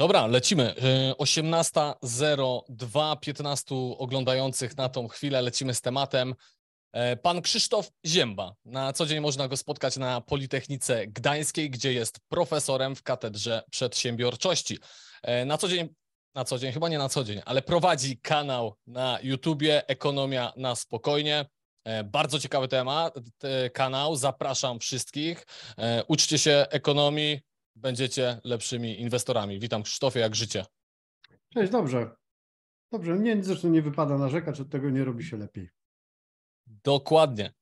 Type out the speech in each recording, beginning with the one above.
Dobra, lecimy. 18.02, 15 oglądających na tą chwilę, lecimy z tematem. E, pan Krzysztof Zięba. Na co dzień można go spotkać na Politechnice Gdańskiej, gdzie jest profesorem w Katedrze Przedsiębiorczości. E, na co dzień, na co dzień, chyba nie na co dzień, ale prowadzi kanał na YouTubie Ekonomia na spokojnie. E, bardzo ciekawy temat, kanał. Zapraszam wszystkich. Uczcie się ekonomii, będziecie lepszymi inwestorami. Witam Krzysztofie, jak życie? Cześć, dobrze. Dobrze, mnie zresztą nie wypada narzekać, od tego nie robi się lepiej. Dokładnie.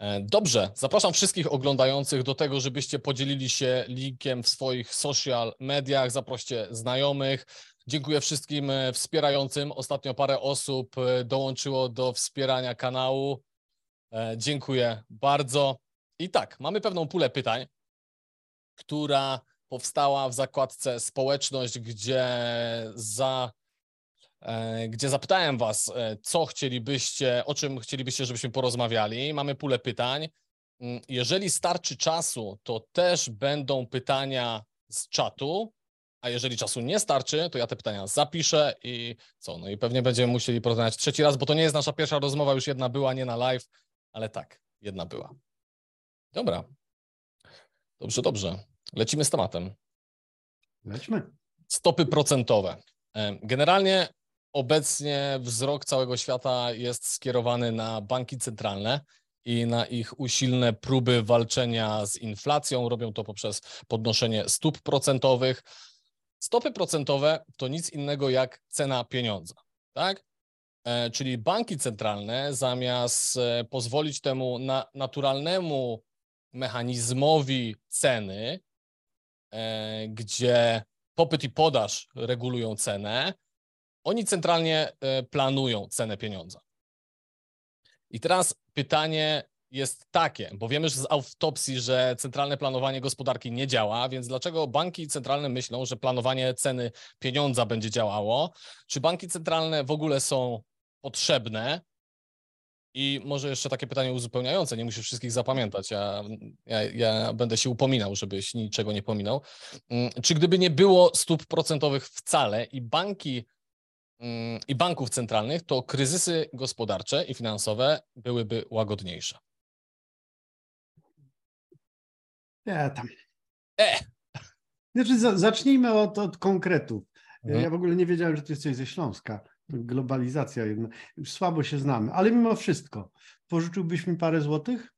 E, dobrze, zapraszam wszystkich oglądających do tego, żebyście podzielili się linkiem w swoich social mediach, zaproście znajomych. Dziękuję wszystkim e, wspierającym. Ostatnio parę osób e, dołączyło do wspierania kanału. Dziękuję bardzo. I tak, mamy pewną pulę pytań, która powstała w zakładce społeczność, gdzie za e, gdzie zapytałem Was, e, co chcielibyście, o czym chcielibyście, żebyśmy porozmawiali. Mamy pulę pytań. Mm, jeżeli starczy czasu, to też będą pytania z czatu, a jeżeli czasu nie starczy, to ja te pytania zapiszę i co? No i pewnie będziemy musieli porozmawiać trzeci raz, bo to nie jest nasza pierwsza rozmowa, już jedna była, nie na live, ale tak, jedna była. Dobra. Dobrze, dobrze. Lecimy z tematem. Lećmy. Stopy procentowe. E, generalnie obecnie wzrok całego świata jest skierowany na banki centralne i na ich usilne próby walczenia z inflacją. Robią to poprzez podnoszenie stóp procentowych. Stopy procentowe to nic innego jak cena pieniądza, tak? E, czyli banki centralne zamiast e, pozwolić temu na naturalnemu mechanizmowi ceny, gdzie popyt i podaż regulują cenę, oni centralnie e, planują cenę pieniądza. I teraz pytanie jest takie, bo wiemy z autopsji, że centralne planowanie gospodarki nie działa, więc dlaczego banki centralne myślą, że planowanie ceny pieniądza będzie działało? Czy banki centralne w ogóle są potrzebne? I może jeszcze takie pytanie uzupełniające, nie musisz wszystkich zapamiętać. Ja, ja, ja, będę się upominał, żebyś niczego nie pominął. Mm, czy gdyby nie było stóp procentowych wcale i banki mm, i banków centralnych, to kryzysy gospodarcze i finansowe byłyby łagodniejsze? Ja tam. E! Znaczy, zacznijmy od, od konkretów. Mhm. Ja w ogóle nie wiedziałem, że ty jesteś ze Śląska globalizacja jedna. Słabo się znamy, ale mimo wszystko, pożyczyłbyś mi parę złotych?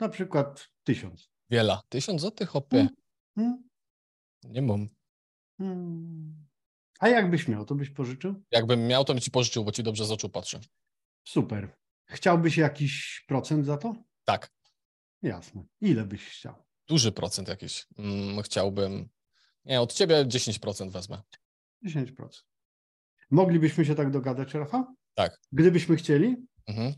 Na przykład tysiąc. Wiela. Tysiąc złotych, hopie. Hmm? Hmm? Nie mam. Hmm. A jakbyś miał, to byś pożyczył? Jakbym miał, to bym ci pożyczył, bo ci dobrze z oczu patrzę. Super. Chciałbyś jakiś procent za to? Tak. Jasne. Ile byś chciał? Duży procent jakiś. Hmm, chciałbym. Nie, od ciebie 10% wezmę. 10%. Moglibyśmy się tak dogadać, Rafał? Tak. Gdybyśmy chcieli? Mhm.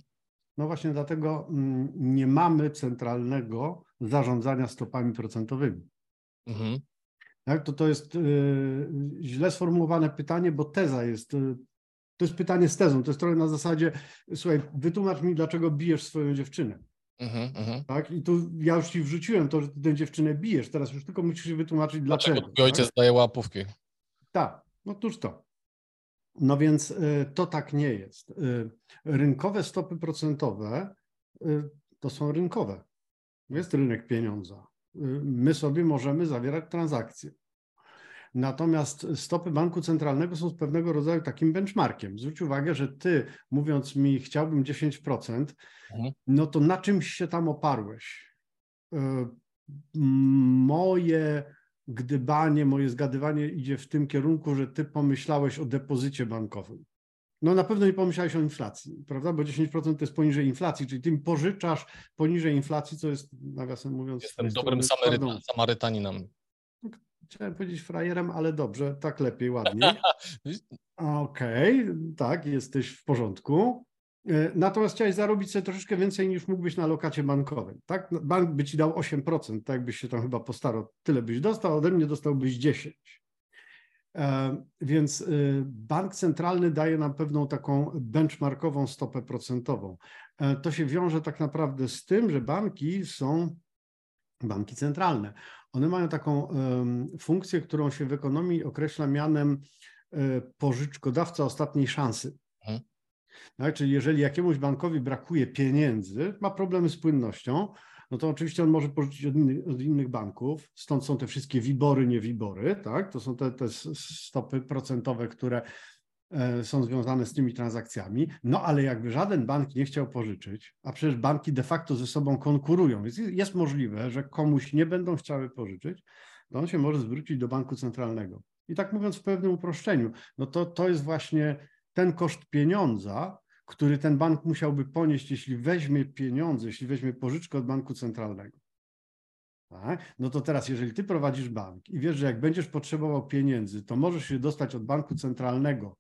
No właśnie dlatego mm, nie mamy centralnego zarządzania stopami procentowymi. Mhm. Tak, to, to jest y, źle sformułowane pytanie, bo teza jest, y, to jest pytanie z tezą, to jest trochę na zasadzie, słuchaj, wytłumacz mi, dlaczego bijesz swoją dziewczynę. Mhm, mhm. tak? I tu ja już ci wrzuciłem to, że ty tę dziewczynę bijesz, teraz już tylko musisz wytłumaczyć dlaczego. Dlaczego twój ojciec tak? daje łapówki. Tak, no tuż to. No więc y, to tak nie jest. Y, rynkowe stopy procentowe y, to są rynkowe. Jest rynek pieniądza. My sobie możemy zawierać transakcje. Natomiast stopy banku centralnego są pewnego rodzaju takim benchmarkiem. Zwróć uwagę, że ty mówiąc mi chciałbym 10%, mhm. no to na czymś się tam oparłeś. Moje gdybanie, moje zgadywanie idzie w tym kierunku, że ty pomyślałeś o depozycie bankowym. No na pewno nie pomyślałeś o inflacji, prawda? Bo 10% to jest poniżej inflacji, czyli ty pożyczasz poniżej inflacji, co jest, nawiasem mówiąc... Jestem dobrym Samarytan, Samarytaninem. Chciałem powiedzieć frajerem, ale dobrze, tak lepiej, ładniej. Okej, okay, tak, jesteś w porządku. E, natomiast chciałeś zarobić sobie troszeczkę więcej niż mógłbyś na lokacie bankowym. Tak? No, bank by ci dał 8%, tak jakbyś się tam chyba postarał, tyle byś dostał, ode mnie dostałbyś 10. E, więc e, bank centralny daje nam pewną taką benchmarkową stopę procentową. To się wiąże tak naprawdę z tym, że banki są banki centralne. one mają taką funkcję, którą się w ekonomii określa mianem pożyczkodawca ostatniej szansy. Tak, czyli jeżeli jakiemuś bankowi brakuje pieniędzy, ma problemy z płynnością, no to oczywiście on może pożyczyć od innych, od innych banków, stąd są te wszystkie wibory, nie wibory, tak? To są te, te stopy procentowe, które e, są związane z tymi transakcjami, no ale jakby żaden bank nie chciał pożyczyć, a przecież banki de facto ze sobą konkurują, więc jest możliwe, że komuś nie będą chciały pożyczyć, to on się może zwrócić do banku centralnego. I tak mówiąc w pewnym uproszczeniu, no to, to jest właśnie ten koszt pieniądza, który ten bank musiałby ponieść, jeśli weźmie pieniądze, jeśli weźmie pożyczkę od banku centralnego. Tak? No to teraz, jeżeli ty prowadzisz bank i wiesz, że jak będziesz potrzebował pieniędzy, to możesz się dostać od banku centralnego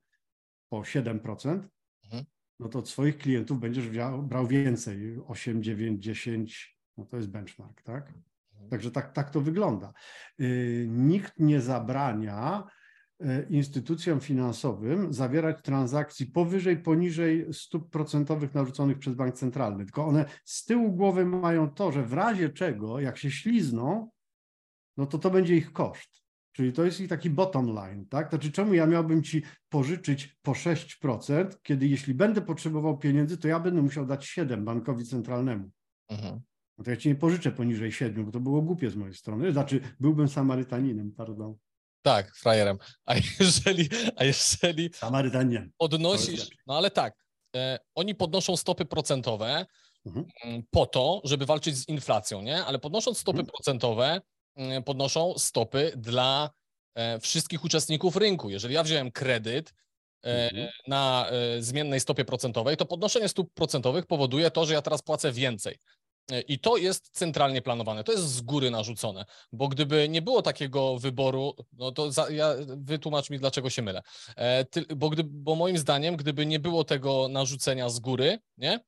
po 7%, mhm. no to od swoich klientów będziesz wziął, brał więcej, 8, 9, 10, no to jest benchmark, tak? Mhm. Także tak, tak to wygląda. Yy, nikt nie zabrania instytucjom finansowym zawierać transakcji powyżej, poniżej stóp procentowych narzuconych przez bank centralny. Tylko one z tyłu głowy mają to, że w razie czego, jak się ślizną, no to to będzie ich koszt. Czyli to jest ich taki bottom line, tak? Znaczy, czemu ja miałbym ci pożyczyć po 6%, kiedy jeśli będę potrzebował pieniędzy, to ja będę musiał dać 7 bankowi centralnemu. Mhm. No to ja ci nie pożyczę poniżej 7, bo to było głupie z mojej strony. Znaczy, byłbym Samarytaninem, pardon. Tak, frajerem. A jeżeli, a jeżeli Samarytaniem. odnosisz, no ale tak, e, oni podnoszą stopy procentowe mhm. Mm, po to, żeby walczyć z inflacją, nie? Ale podnosząc stopy mhm. procentowe, mm, podnoszą stopy dla e, wszystkich uczestników rynku. Jeżeli ja wziąłem kredyt e, mhm. na e, zmiennej stopie procentowej, to podnoszenie stóp procentowych powoduje to, że ja teraz płacę więcej. E, I to jest centralnie planowane, to jest z góry narzucone, bo gdyby nie było takiego wyboru, no to za, ja, wytłumacz mi, dlaczego się mylę. E, ty, bo, gdy, bo moim zdaniem, gdyby nie było tego narzucenia z góry, nie?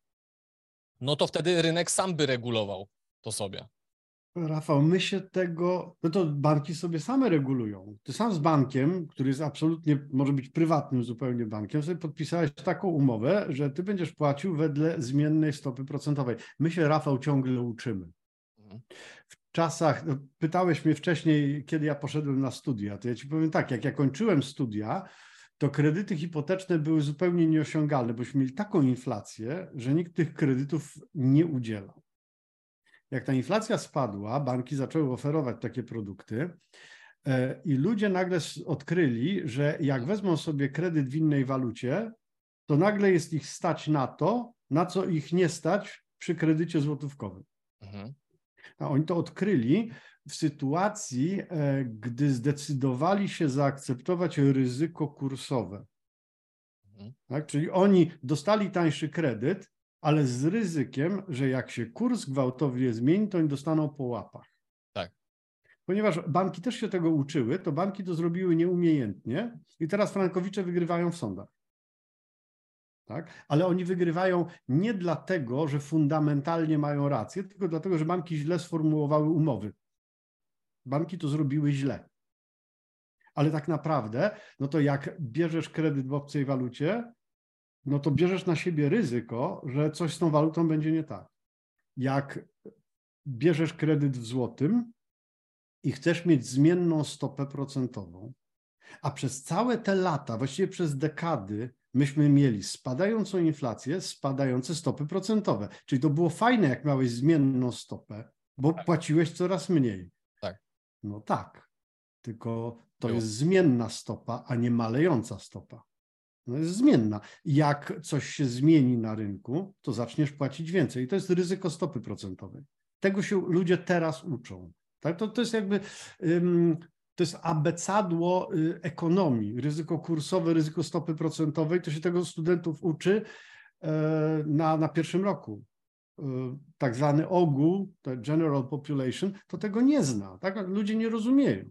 No to wtedy rynek sam by regulował to sobie. Rafał, my się tego, no to banki sobie same regulują. Ty sam z bankiem, który jest absolutnie, może być prywatnym zupełnie bankiem, sobie podpisałeś taką umowę, że ty będziesz płacił wedle zmiennej stopy procentowej. My się, Rafał, ciągle uczymy. Mhm. W czasach, no, pytałeś mnie wcześniej, kiedy ja poszedłem na studia, to ja ci powiem tak, jak ja kończyłem studia, to kredyty hipoteczne były zupełnie nieosiągalne, bośmy mieli taką inflację, że nikt tych kredytów nie udzielał. Jak ta inflacja spadła, banki zaczęły oferować takie produkty e, i ludzie nagle odkryli, że jak wezmą sobie kredyt w innej walucie, to nagle jest ich stać na to, na co ich nie stać przy kredycie złotówkowym. Mhm. A oni to odkryli w sytuacji, e, gdy zdecydowali się zaakceptować ryzyko kursowe. Mhm. Tak? Czyli oni dostali tańszy kredyt, ale z ryzykiem, że jak się kurs gwałtownie zmieni, to oni dostaną po łapach. Tak. Ponieważ banki też się tego uczyły, to banki to zrobiły nieumiejętnie i teraz frankowicze wygrywają w sądach. Tak? Ale oni wygrywają nie dlatego, że fundamentalnie mają rację, tylko dlatego, że banki źle sformułowały umowy. Banki to zrobiły źle. Ale tak naprawdę, no to jak bierzesz kredyt w obcej walucie, no to bierzesz na siebie ryzyko, że coś z tą walutą będzie nie tak. Jak bierzesz kredyt w złotym i chcesz mieć zmienną stopę procentową, a przez całe te lata, właściwie przez dekady, myśmy mieli spadającą inflację, spadające stopy procentowe. Czyli to było fajne, jak miałeś zmienną stopę, bo tak. płaciłeś coraz mniej. Tak. No tak. Tylko to jest zmienna stopa, a nie malejąca stopa. No jest zmienna. Jak coś się zmieni na rynku, to zaczniesz płacić więcej. I to jest ryzyko stopy procentowej. Tego się ludzie teraz uczą. Tak? To, to jest jakby to jest abecadło y, ekonomii. Ryzyko kursowe, ryzyko stopy procentowej, to się tego studentów uczy e, na, na pierwszym roku. E, tak zwany ogół, general population, to tego nie zna. Tak? Ludzie nie rozumieją.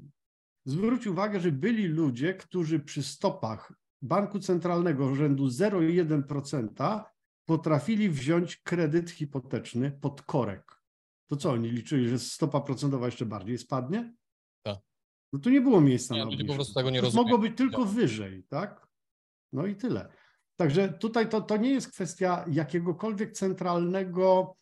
Zwróć uwagę, że byli ludzie, którzy przy stopach banku centralnego rzędu 0,1% potrafili wziąć kredyt hipoteczny pod korek. To co oni liczyli, że stopa procentowa jeszcze bardziej spadnie? Tak. No tu nie było miejsca nie, na obniżkę. po prostu tego nie rozumiem. Mogło być tylko tak. wyżej, tak? No i tyle. Także tutaj to, to nie jest kwestia jakiegokolwiek centralnego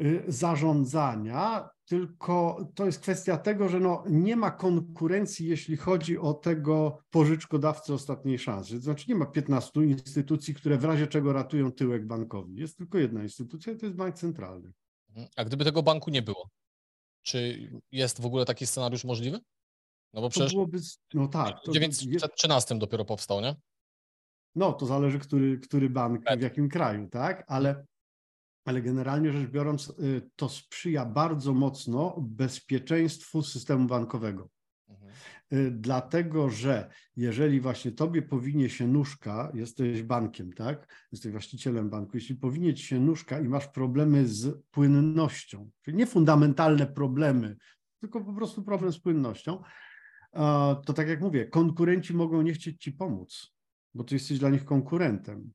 y, zarządzania, tylko to jest kwestia tego, że no nie ma konkurencji, jeśli chodzi o tego pożyczkodawcę ostatniej szansy. To znaczy nie ma 15 instytucji, które w razie czego ratują tyłek bankowi. Jest tylko jedna instytucja, to jest bank centralny. Mhm. A gdyby tego banku nie było, czy jest w ogóle taki scenariusz możliwy? No bo przecież byłoby, no tak, w 1913 dopiero powstał, nie? No, to zależy, który, który bank w jakim kraju, tak? Ale ale generalnie rzecz biorąc, y, to sprzyja bardzo mocno bezpieczeństwu systemu bankowego. Mhm. Y, dlatego, że jeżeli właśnie tobie powinie się nóżka, jesteś bankiem, tak? Jesteś właścicielem banku, jeśli powinie ci się nóżka i masz problemy z płynnością, czyli nie fundamentalne problemy, tylko po prostu problem z płynnością, to tak jak mówię, konkurenci mogą nie chcieć ci pomóc, bo ty jesteś dla nich konkurentem.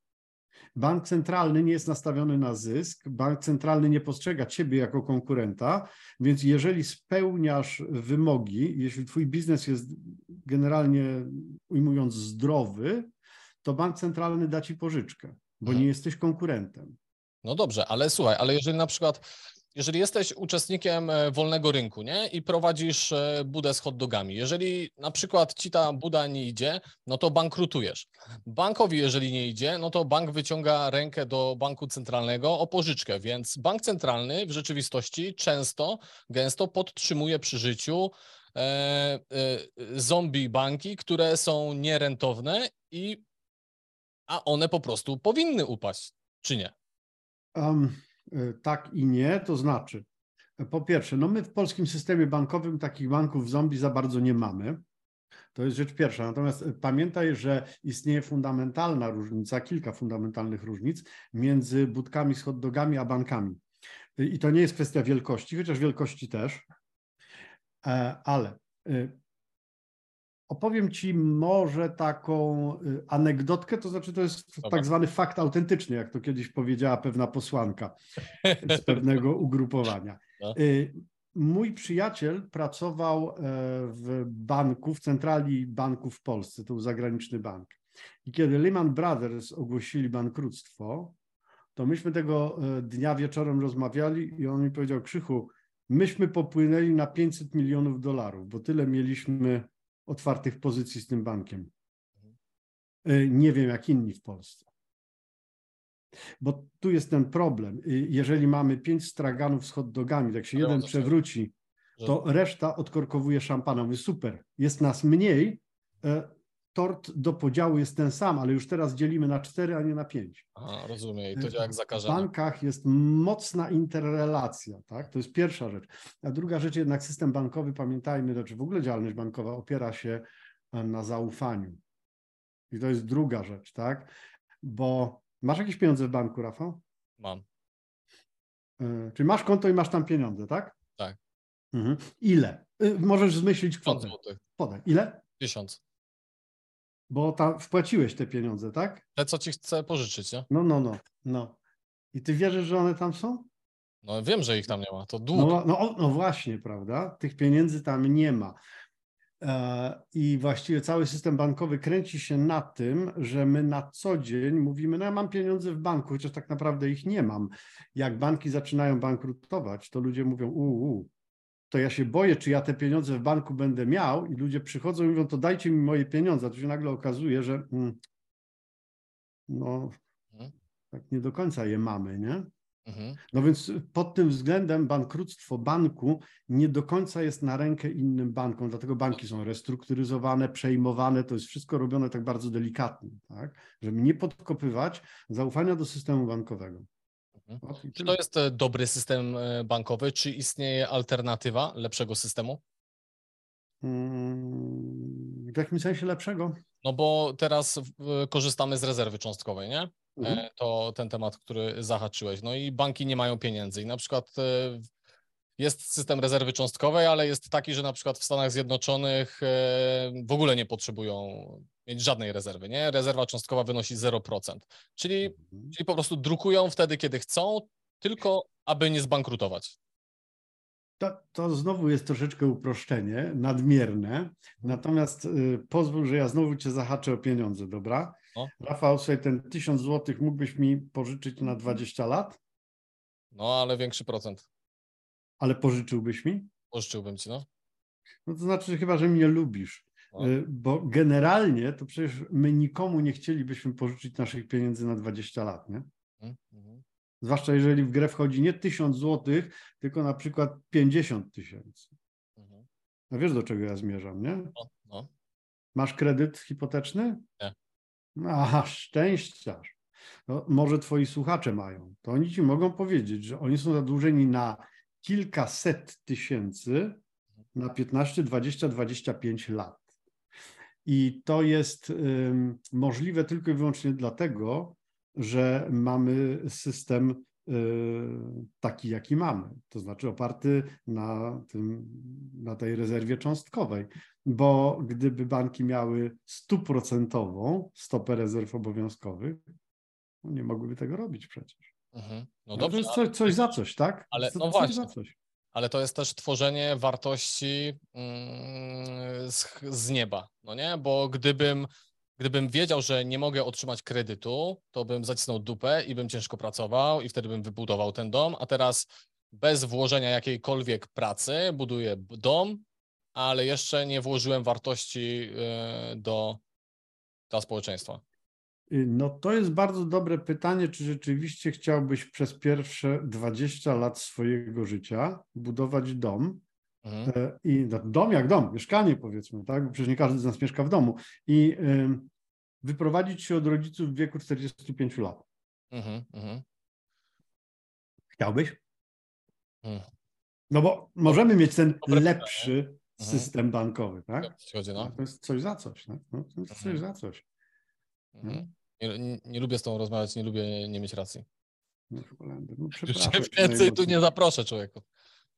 Bank centralny nie jest nastawiony na zysk, bank centralny nie postrzega ciebie jako konkurenta, więc jeżeli spełniasz wymogi, jeśli twój biznes jest generalnie ujmując zdrowy, to bank centralny da ci pożyczkę, bo mhm. nie jesteś konkurentem. No dobrze, ale słuchaj, ale jeżeli na przykład jeżeli jesteś uczestnikiem e, wolnego rynku nie? i prowadzisz e, budę z hot dogami, jeżeli na przykład ci ta buda nie idzie, no to bankrutujesz. Bankowi, jeżeli nie idzie, no to bank wyciąga rękę do banku centralnego o pożyczkę, więc bank centralny w rzeczywistości często, gęsto podtrzymuje przy życiu e, e, zombie banki, które są nierentowne i a one po prostu powinny upaść, czy nie? Um, tak i nie, to znaczy, e, po pierwsze, no my w polskim systemie bankowym takich banków zombie za bardzo nie mamy. To jest rzecz pierwsza. Natomiast e, pamiętaj, że istnieje fundamentalna różnica, kilka fundamentalnych różnic między budkami z hotdogami a bankami. I to nie jest kwestia wielkości, chociaż wielkości też, ale Opowiem Ci może taką y, anegdotkę, to znaczy to jest Dobra. tak zwany fakt autentyczny, jak to kiedyś powiedziała pewna posłanka z pewnego ugrupowania. No. Y, mój przyjaciel pracował e, w banku, w centrali banku w Polsce, to był zagraniczny bank. I kiedy Lehman Brothers ogłosili bankructwo, to myśmy tego e, dnia wieczorem rozmawiali i on mi powiedział, Krzychu, myśmy popłynęli na 500 milionów dolarów, bo tyle mieliśmy otwartych pozycji z tym bankiem. E, nie wiem, jak inni w Polsce. Bo tu jest ten problem. E, jeżeli mamy pięć straganów z hot dogami, jak się jeden przewróci, to reszta odkorkowuje szampana. Super, jest nas mniej, e, tort do podziału jest ten sam, ale już teraz dzielimy na cztery, a nie na pięć. Aha, rozumiem. I to działa jak zakażenie. W bankach jest mocna interrelacja, tak? To jest pierwsza rzecz. A druga rzecz jednak system bankowy, pamiętajmy, znaczy w ogóle działalność bankowa opiera się e, na zaufaniu. I to jest druga rzecz, tak? Bo masz jakieś pieniądze w banku, Rafał? Mam. E, czyli masz konto i masz tam pieniądze, tak? Tak. Mhm. Ile? Y, możesz zmyślić kwotę. Podaj. Ile? Tysiąc. Bo tam wpłaciłeś te pieniądze, tak? Te, co ci chcę pożyczyć, nie? No, no, no, no. I ty wierzysz, że one tam są? No wiem, że ich tam nie ma, to dług. No, no, no właśnie, prawda? Tych pieniędzy tam nie ma. E, I właściwie cały system bankowy kręci się na tym, że my na co dzień mówimy, no ja mam pieniądze w banku, chociaż tak naprawdę ich nie mam. Jak banki zaczynają bankrutować, to ludzie mówią, uuu, to ja się boję, czy ja te pieniądze w banku będę miał i ludzie przychodzą i mówią, to dajcie mi moje pieniądze. A tu się nagle okazuje, że mm, no, mhm. tak nie do końca je mamy, nie? Mhm. No więc pod tym względem bankructwo banku nie do końca jest na rękę innym bankom, dlatego banki są restrukturyzowane, przejmowane, to jest wszystko robione tak bardzo delikatnie, tak? żeby nie podkopywać zaufania do systemu bankowego. Mhm. Czy to jest e, dobry system e, bankowy? Czy istnieje alternatywa lepszego systemu? Mm, w jakim sensie lepszego? No bo teraz korzystamy z rezerwy cząstkowej, nie? E, mhm. To ten temat, który zahaczyłeś. No i banki nie mają pieniędzy. I na przykład jest system rezerwy cząstkowej, ale jest taki, że na przykład w Stanach Zjednoczonych w ogóle nie potrzebują mieć żadnej rezerwy, nie? Rezerwa cząstkowa wynosi 0%. Czyli, mhm. czyli po prostu drukują wtedy, kiedy chcą, tylko aby nie zbankrutować. To, to znowu jest troszeczkę uproszczenie, nadmierne. Natomiast y, pozwól, że ja znowu cię zahaczę o pieniądze, dobra? No. Rafał, sobie ten 1000 zł mógłbyś mi pożyczyć na 20 lat? No, ale większy procent. Ale pożyczyłbyś mi? Pożyczyłbym ci, no. No to znaczy, że chyba, że mnie lubisz. No. Y, Bo generalnie to przecież my nikomu nie chcielibyśmy pożyczyć naszych pieniędzy na 20 lat, nie? Mhm, mhm. Zwłaszcza jeżeli w grę wchodzi nie 1000 złotych, tylko na przykład 50 tysięcy. Mhm. A wiesz, do czego ja zmierzam, nie? No, no. Masz kredyt hipoteczny? Nie. Aha, szczęściarz. No, może twoi słuchacze mają. To oni ci mogą powiedzieć, że oni są zadłużeni na kilkaset tysięcy na 15, 20, 25 lat. I to jest możliwe tylko i wyłącznie dlatego, że mamy system y, taki, jaki mamy, to znaczy oparty na, tym, na tej rezerwie cząstkowej, bo gdyby banki miały stuprocentową stopę rezerw obowiązkowych, nie mogłyby tego robić przecież. Mhm. No to dobrze, jest ale, coś, coś za coś, tak? ale- no coś właśnie. za coś. ale to jest też tworzenie wartości mm, z, z nieba, no nie? Bo gdybym, gdybym wiedział, że nie mogę otrzymać kredytu, to bym zacisnął dupę i bym ciężko pracował i wtedy bym wybudował ten dom, a teraz bez włożenia jakiejkolwiek pracy buduję dom, ale jeszcze nie włożyłem wartości y, do dla społeczeństwa. Y, No to jest bardzo dobre pytanie, czy rzeczywiście chciałbyś przez pierwsze 20 lat swojego życia budować dom, Mhm. e, i no, dom jak dom, mieszkanie powiedzmy, tak? Bo Przecież nie każdy z nas mieszka w domu i wyprowadzić się od rodziców w wieku 45 lat. Mhm. Mhm. Chciałbyś? Mm. No bo możemy mieć ten lepszy Mhm. system bankowy, tak? No. To jest coś za coś, no? No, to jest coś Mhm. za coś. Mhm. Nie, nie, nie lubię z tą rozmawiać, nie lubię nie mieć racji. No, no, Już się więcej tu najmocniej. nie zaproszę, człowieku.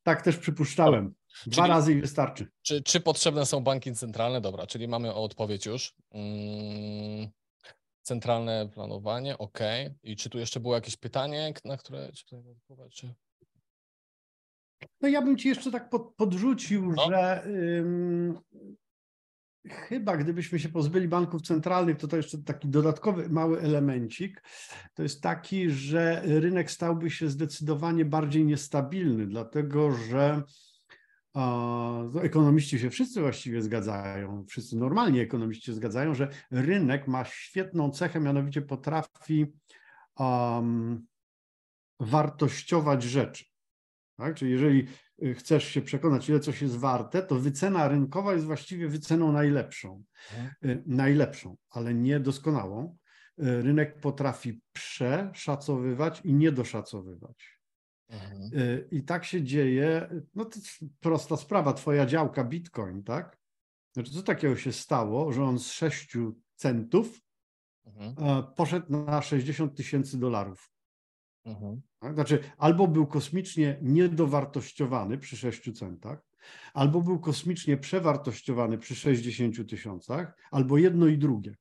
Tak też przypuszczałem. Dwa Czyli- razy i wystarczy. Czy, czy potrzebne są banki centralne? Dobra, czyli mamy odpowiedź już. Mm, centralne planowanie, ok. I czy tu jeszcze było jakieś pytanie, na które ci czy... No ja bym ci jeszcze tak pod, podrzucił, No. że ym, chyba gdybyśmy się pozbyli banków centralnych, to to jeszcze taki dodatkowy mały elemencik, to jest taki, że rynek stałby się zdecydowanie bardziej niestabilny, dlatego że no, ekonomiści się wszyscy właściwie zgadzają, wszyscy normalni ekonomiści się zgadzają, że rynek ma świetną cechę, mianowicie potrafi um, wartościować rzeczy. Tak? Czyli jeżeli y, chcesz się przekonać, ile coś jest warte, to wycena rynkowa jest właściwie wyceną najlepszą. Mhm. Y, Najlepszą, ale nie doskonałą. Y, Rynek potrafi przeszacowywać i niedoszacowywać. Mhm. I tak się dzieje, no to jest prosta sprawa, twoja działka Bitcoin, tak? Znaczy, co takiego się stało, że on z 6 centów Mhm. poszedł na 60 tysięcy dolarów? Mhm. Tak? Znaczy, albo był kosmicznie niedowartościowany przy 6 centach, albo był kosmicznie przewartościowany przy 60 tysiącach, albo jedno i drugie.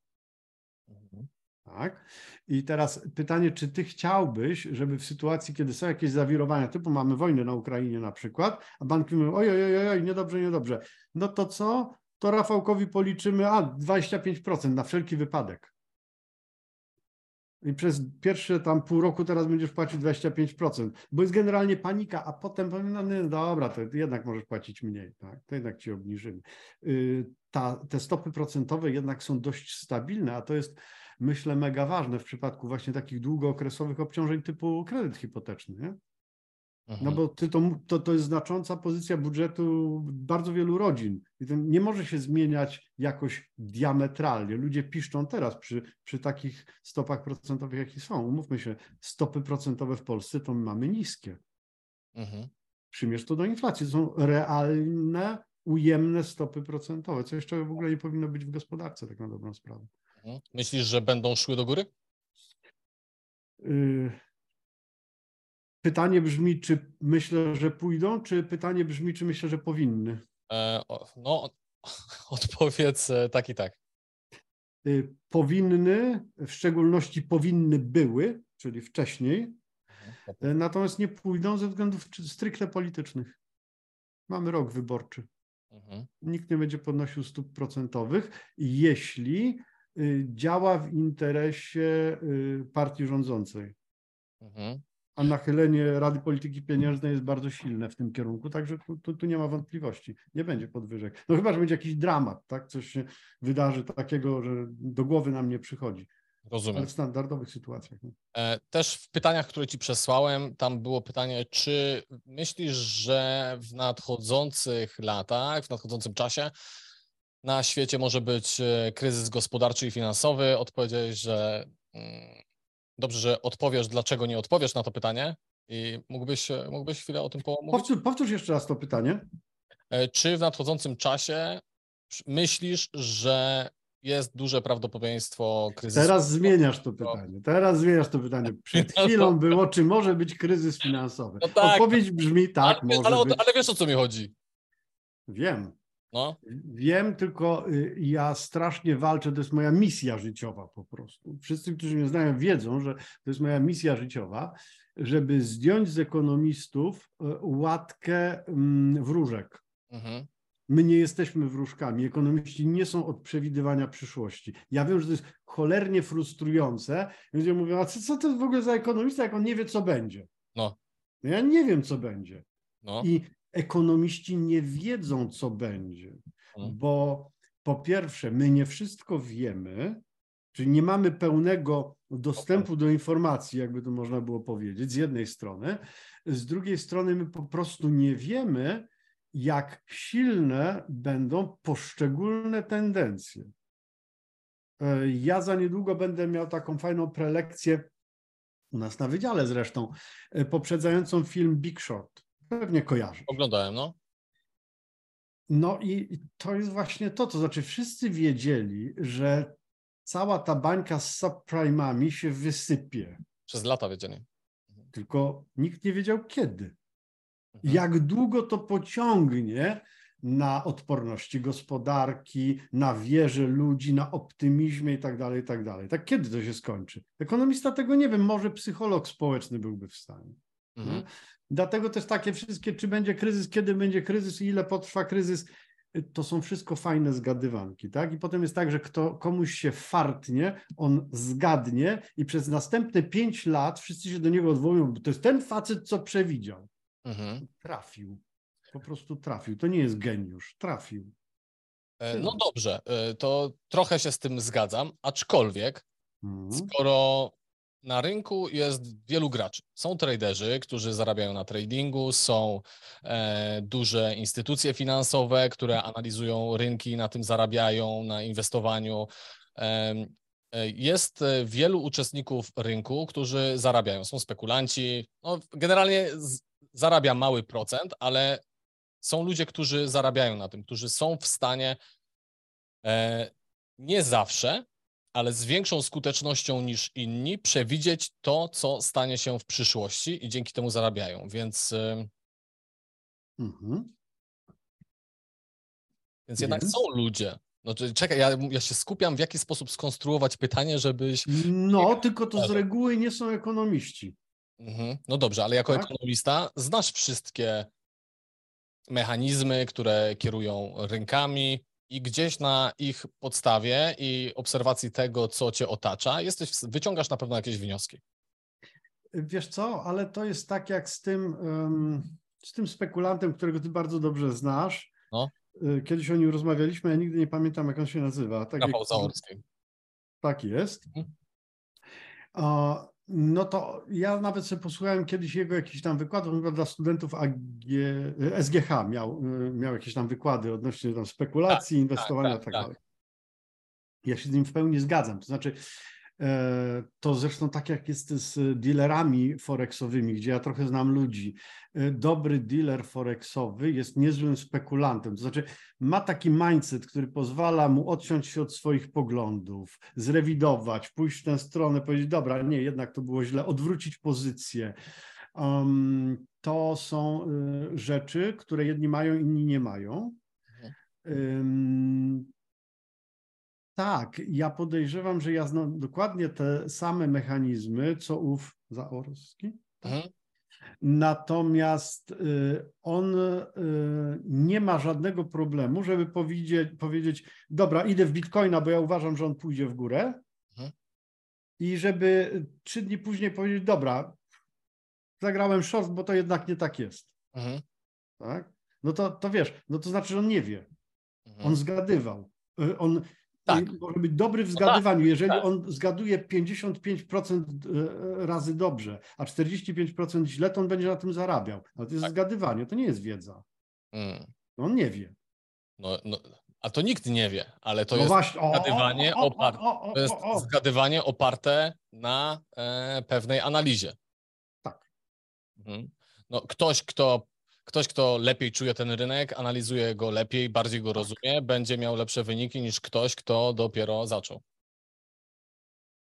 Mhm. Tak? I teraz pytanie, czy ty chciałbyś, żeby w sytuacji, kiedy są jakieś zawirowania, typu mamy wojnę na Ukrainie na przykład, a banki mówią, oj, oj, oj, oj, niedobrze, niedobrze, no to co? To Rafałkowi policzymy, a 25% na wszelki wypadek. I przez pierwsze tam pół roku teraz będziesz płacić 25%, bo jest generalnie panika, a potem powiem, no nie, dobra, to jednak możesz płacić mniej, tak? to jednak ci obniżymy. Y, Ta, te stopy procentowe jednak są dość stabilne, a to jest myślę mega ważne w przypadku właśnie takich długookresowych obciążeń typu kredyt hipoteczny, nie? No Mhm. bo ty to, to, to jest znacząca pozycja budżetu bardzo wielu rodzin. I to nie może się zmieniać jakoś diametralnie. Ludzie piszczą teraz przy, przy takich stopach procentowych, jakie są. Umówmy się, stopy procentowe w Polsce to my mamy niskie. Mhm. Przymierz to do inflacji. To są realne, ujemne stopy procentowe, co jeszcze w ogóle nie powinno być w gospodarce, tak na dobrą sprawę. Mhm. Myślisz, że będą szły do góry? Y, Pytanie brzmi, czy myślę, że pójdą, czy pytanie brzmi, czy myślę, że powinny? E, no, odpowiedz e, tak i tak. Y, powinny, w szczególności powinny były, czyli wcześniej, Mhm. y, natomiast nie pójdą ze względów stricte politycznych. Mamy rok wyborczy. Mhm. Nikt nie będzie podnosił stóp procentowych, jeśli y, działa w interesie y, partii rządzącej. Mhm. A nachylenie Rady Polityki Pieniężnej jest bardzo silne w tym kierunku, także tu, tu, tu, nie ma wątpliwości, nie będzie podwyżek. No chyba, że będzie jakiś dramat, tak? Coś się wydarzy takiego, że do głowy nam nie przychodzi. Rozumiem. Ale w standardowych sytuacjach. E, też w pytaniach, które Ci przesłałem, tam było pytanie, czy myślisz, że w nadchodzących latach, w nadchodzącym czasie na świecie może być e, kryzys gospodarczy i finansowy? Odpowiedziałeś, że mm, dobrze, że odpowiesz, dlaczego nie odpowiesz na to pytanie i mógłbyś, e, mógłbyś chwilę o tym pomówić? Powtórz, powtórz jeszcze raz to pytanie. Czy w nadchodzącym czasie myślisz, że jest duże prawdopodobieństwo kryzysu. Teraz zmieniasz to pytanie. Teraz zmieniasz to pytanie. Przed no chwilą było, czy może być kryzys finansowy. No tak, Odpowiedź brzmi tak, ale, może ale, być. ale wiesz o co mi chodzi. Wiem. No. Wiem, tylko y, ja strasznie walczę, to jest moja misja życiowa po prostu. Wszyscy, którzy mnie znają, wiedzą, że to jest moja misja życiowa, żeby zdjąć z ekonomistów y, łatkę mm, wróżek. Mhm. My nie jesteśmy wróżkami. Ekonomiści nie są od przewidywania przyszłości. Ja wiem, że to jest cholernie frustrujące. Ludzie mówią, a co, to w ogóle za ekonomista, jak on nie wie, co będzie? No. no ja nie wiem, co będzie. No. I ekonomiści nie wiedzą, co będzie, no. bo po pierwsze, my nie wszystko wiemy, czyli nie mamy pełnego dostępu do informacji, jakby to można było powiedzieć, z jednej strony. Z drugiej strony, my po prostu nie wiemy, jak silne będą poszczególne tendencje. E, ja za niedługo będę miał taką fajną prelekcję u nas na wydziale zresztą, e, poprzedzającą film Big Short. Pewnie kojarzy. Oglądałem, no. No i to jest właśnie to, to znaczy wszyscy wiedzieli, że cała ta bańka z subprimami się wysypie. Przez lata wiedzieli. Tylko nikt nie wiedział kiedy. Mhm. Jak długo to pociągnie na odporności gospodarki, na wierze ludzi, na optymizmie i tak dalej, i tak dalej. Tak kiedy to się skończy? Ekonomista tego nie wiem, może psycholog społeczny byłby w stanie. Mhm. Dlatego też takie wszystkie, czy będzie kryzys, kiedy będzie kryzys i ile potrwa kryzys, to są wszystko fajne zgadywanki, tak? I potem jest tak, że kto komuś się fartnie, on zgadnie i przez następne pięć lat wszyscy się do niego odwołują, bo to jest ten facet, co przewidział. Mhm. Trafił. Po prostu trafił. To nie jest geniusz. Trafił. E, no dobrze, e, to trochę się z tym zgadzam, aczkolwiek mhm. skoro na rynku jest wielu graczy. Są traderzy, którzy zarabiają na tradingu, są e, duże instytucje finansowe, które analizują rynki, na tym zarabiają, na inwestowaniu. E, jest wielu uczestników rynku, którzy zarabiają. Są spekulanci. No, generalnie zarabia mały procent, ale są ludzie, którzy zarabiają na tym, którzy są w stanie e, nie zawsze, ale z większą skutecznością niż inni przewidzieć to, co stanie się w przyszłości i dzięki temu zarabiają. Więc. E, mhm. Więc jednak są ludzie. No, czekaj, ja, ja się skupiam, w jaki sposób skonstruować pytanie, żebyś. No, tylko to z reguły nie są ekonomiści. Mhm. No dobrze, ale jako tak? ekonomista znasz wszystkie mechanizmy, które kierują rynkami i gdzieś na ich podstawie i obserwacji tego, co cię otacza, jesteś, wyciągasz na pewno jakieś wnioski. Wiesz co, ale to jest tak jak z tym, z tym spekulantem, którego ty bardzo dobrze znasz. No. Y, kiedyś o nim rozmawialiśmy, ja nigdy nie pamiętam, jak on się nazywa. Tak Rafał jak... Tak jest. Mhm. No to ja nawet sobie posłuchałem kiedyś jego jakichś tam wykładów, dla studentów AG, SGH miał, miał jakieś tam wykłady odnośnie tam spekulacji, tak, inwestowania tak, tak, tak dalej. Ja się z nim w pełni zgadzam. To znaczy, to zresztą tak jak jest z dealerami forexowymi, gdzie ja trochę znam ludzi. E, dobry dealer forexowy jest niezłym spekulantem. To znaczy ma taki mindset, który pozwala mu odciąć się od swoich poglądów, zrewidować, pójść w tę stronę, powiedzieć, dobra, nie, jednak to było źle, odwrócić pozycję. Um, to są y, rzeczy, które jedni mają, inni nie mają. Um, tak, ja podejrzewam, że ja znam dokładnie te same mechanizmy, co ów Zaorski. Tak? Mhm. Natomiast y, on y, nie ma żadnego problemu, żeby powiedzieć, powiedzieć, dobra, idę w bitcoina, bo ja uważam, że on pójdzie w górę. Mhm. I żeby trzy dni później powiedzieć, dobra, zagrałem short, bo to jednak nie tak jest. Mhm. Tak? No to, to wiesz, no to znaczy, że on nie wie. Mhm. On zgadywał. Y, On Tak. może być dobry w tak, zgadywaniu. Jeżeli tak. on zgaduje 55% y, razy dobrze, a 45% źle, to on będzie na tym zarabiał. Ale to jest Tak. zgadywanie, to nie jest wiedza. Mm. On nie wie. No, no, a to nikt nie wie, ale to no jest właśnie. Zgadywanie o, o, oparte- o, o, To jest zgadywanie oparte na e, pewnej analizie. Tak. Mhm. No, ktoś, kto, ktoś, kto lepiej czuje ten rynek, analizuje go lepiej, bardziej Tak. go rozumie, będzie miał lepsze wyniki niż ktoś, kto dopiero zaczął.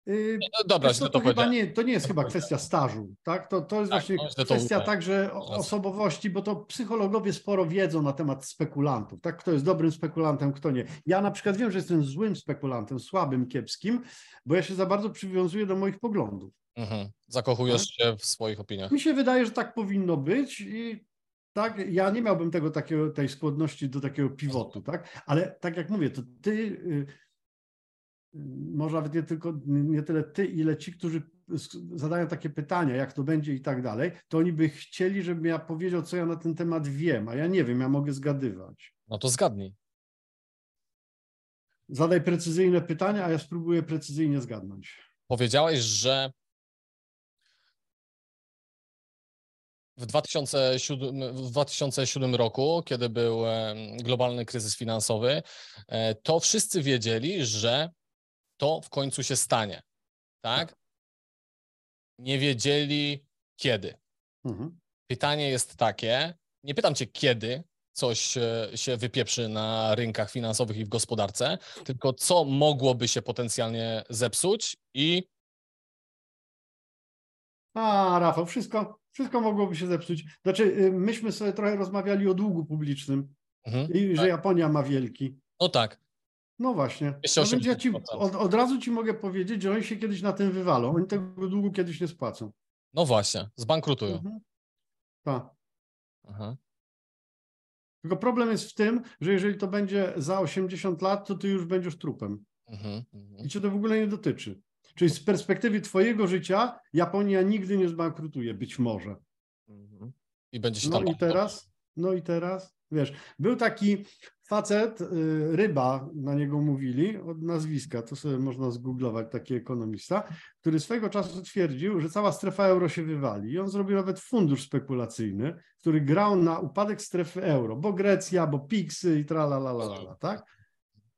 Y, No, dobra, to, to chyba nie, to nie jest To chyba kwestia stażu, tak? To, to jest Tak, właśnie no, kwestia także osobowości, bo to psychologowie sporo wiedzą na temat spekulantów, tak? Kto jest dobrym spekulantem, kto nie. Ja na przykład wiem, że jestem złym spekulantem, słabym, kiepskim, bo ja się za bardzo przywiązuję do moich poglądów. Mhm. Zakochujesz Tak. się w swoich opiniach. Mi się wydaje, że tak powinno być i tak, ja nie miałbym tego takiego, tej skłonności do takiego pivotu, tak? Ale tak jak mówię, to ty, y, może nawet nie tylko, nie tyle ty, ile ci, którzy zadają takie pytania, jak to będzie i tak dalej, to oni by chcieli, żebym ja powiedział, co ja na ten temat wiem, a ja nie wiem, ja mogę zgadywać. No to zgadnij. Zadaj precyzyjne pytania, a ja spróbuję precyzyjnie zgadnąć. Powiedziałeś, że w 2007, w 2007 roku, kiedy był globalny kryzys finansowy, e, to wszyscy wiedzieli, że to w końcu się stanie. Tak? Nie wiedzieli kiedy. Mhm. Pytanie jest takie, nie pytam cię kiedy coś e, się wypieprzy na rynkach finansowych i w gospodarce, tylko co mogłoby się potencjalnie zepsuć i A, Rafał, wszystko, wszystko mogłoby się zepsuć. Znaczy, y, myśmy sobie trochę rozmawiali o długu publicznym mhm. i że Tak. Japonia ma wielki. no tak, No właśnie. No więc ja ci 80%. od, od razu ci mogę powiedzieć, że oni się kiedyś na tym wywalą. Oni tego długu kiedyś nie spłacą. no właśnie, zbankrutują. Mhm. Tak. Aha. Tylko problem jest w tym, że jeżeli to będzie za 80 lat, to ty już będziesz trupem. Mhm. Mhm. I cię to w ogóle nie dotyczy. Czyli z perspektywy twojego życia Japonia nigdy nie zbankrutuje, być może. Mhm. I będzie się No tam. i teraz, no i teraz, wiesz, był taki facet, y, ryba, na niego mówili, od nazwiska, to sobie można zgooglować, taki ekonomista, który swego czasu twierdził, że cała strefa euro się wywali. I on zrobił nawet fundusz spekulacyjny, który grał na upadek strefy euro, bo Grecja, bo Pixy i tralalalala, tak?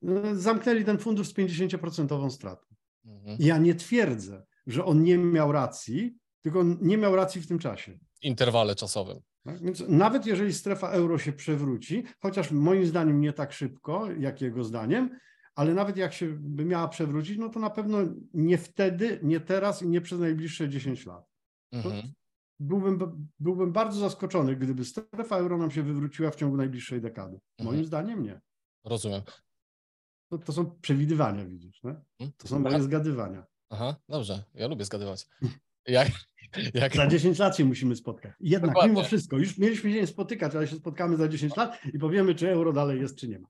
Y, Zamknęli ten fundusz z 50% stratą. Mhm. Ja nie twierdzę, że on nie miał racji, tylko on nie miał racji w tym czasie. Interwale czasowym. Tak? Więc nawet jeżeli strefa euro się przewróci, chociaż moim zdaniem nie tak szybko, jak jego zdaniem, ale nawet jak się by miała przewrócić, no to na pewno nie wtedy, nie teraz i nie przez najbliższe 10 lat. Mhm. Byłbym, byłbym bardzo zaskoczony, gdyby strefa euro nam się wywróciła w ciągu najbliższej dekady. Moim Mhm. zdaniem nie. Rozumiem. To, to są przewidywania, widzisz, nie? Mhm. to są moje zgadywania. Aha, dobrze, ja lubię zgadywać. Jak, jak, Za 10 lat się musimy spotkać. Jednak Dokładnie. mimo wszystko, już mieliśmy się nie spotykać, ale się spotkamy za 10 lat i powiemy, czy euro dalej jest, czy nie ma.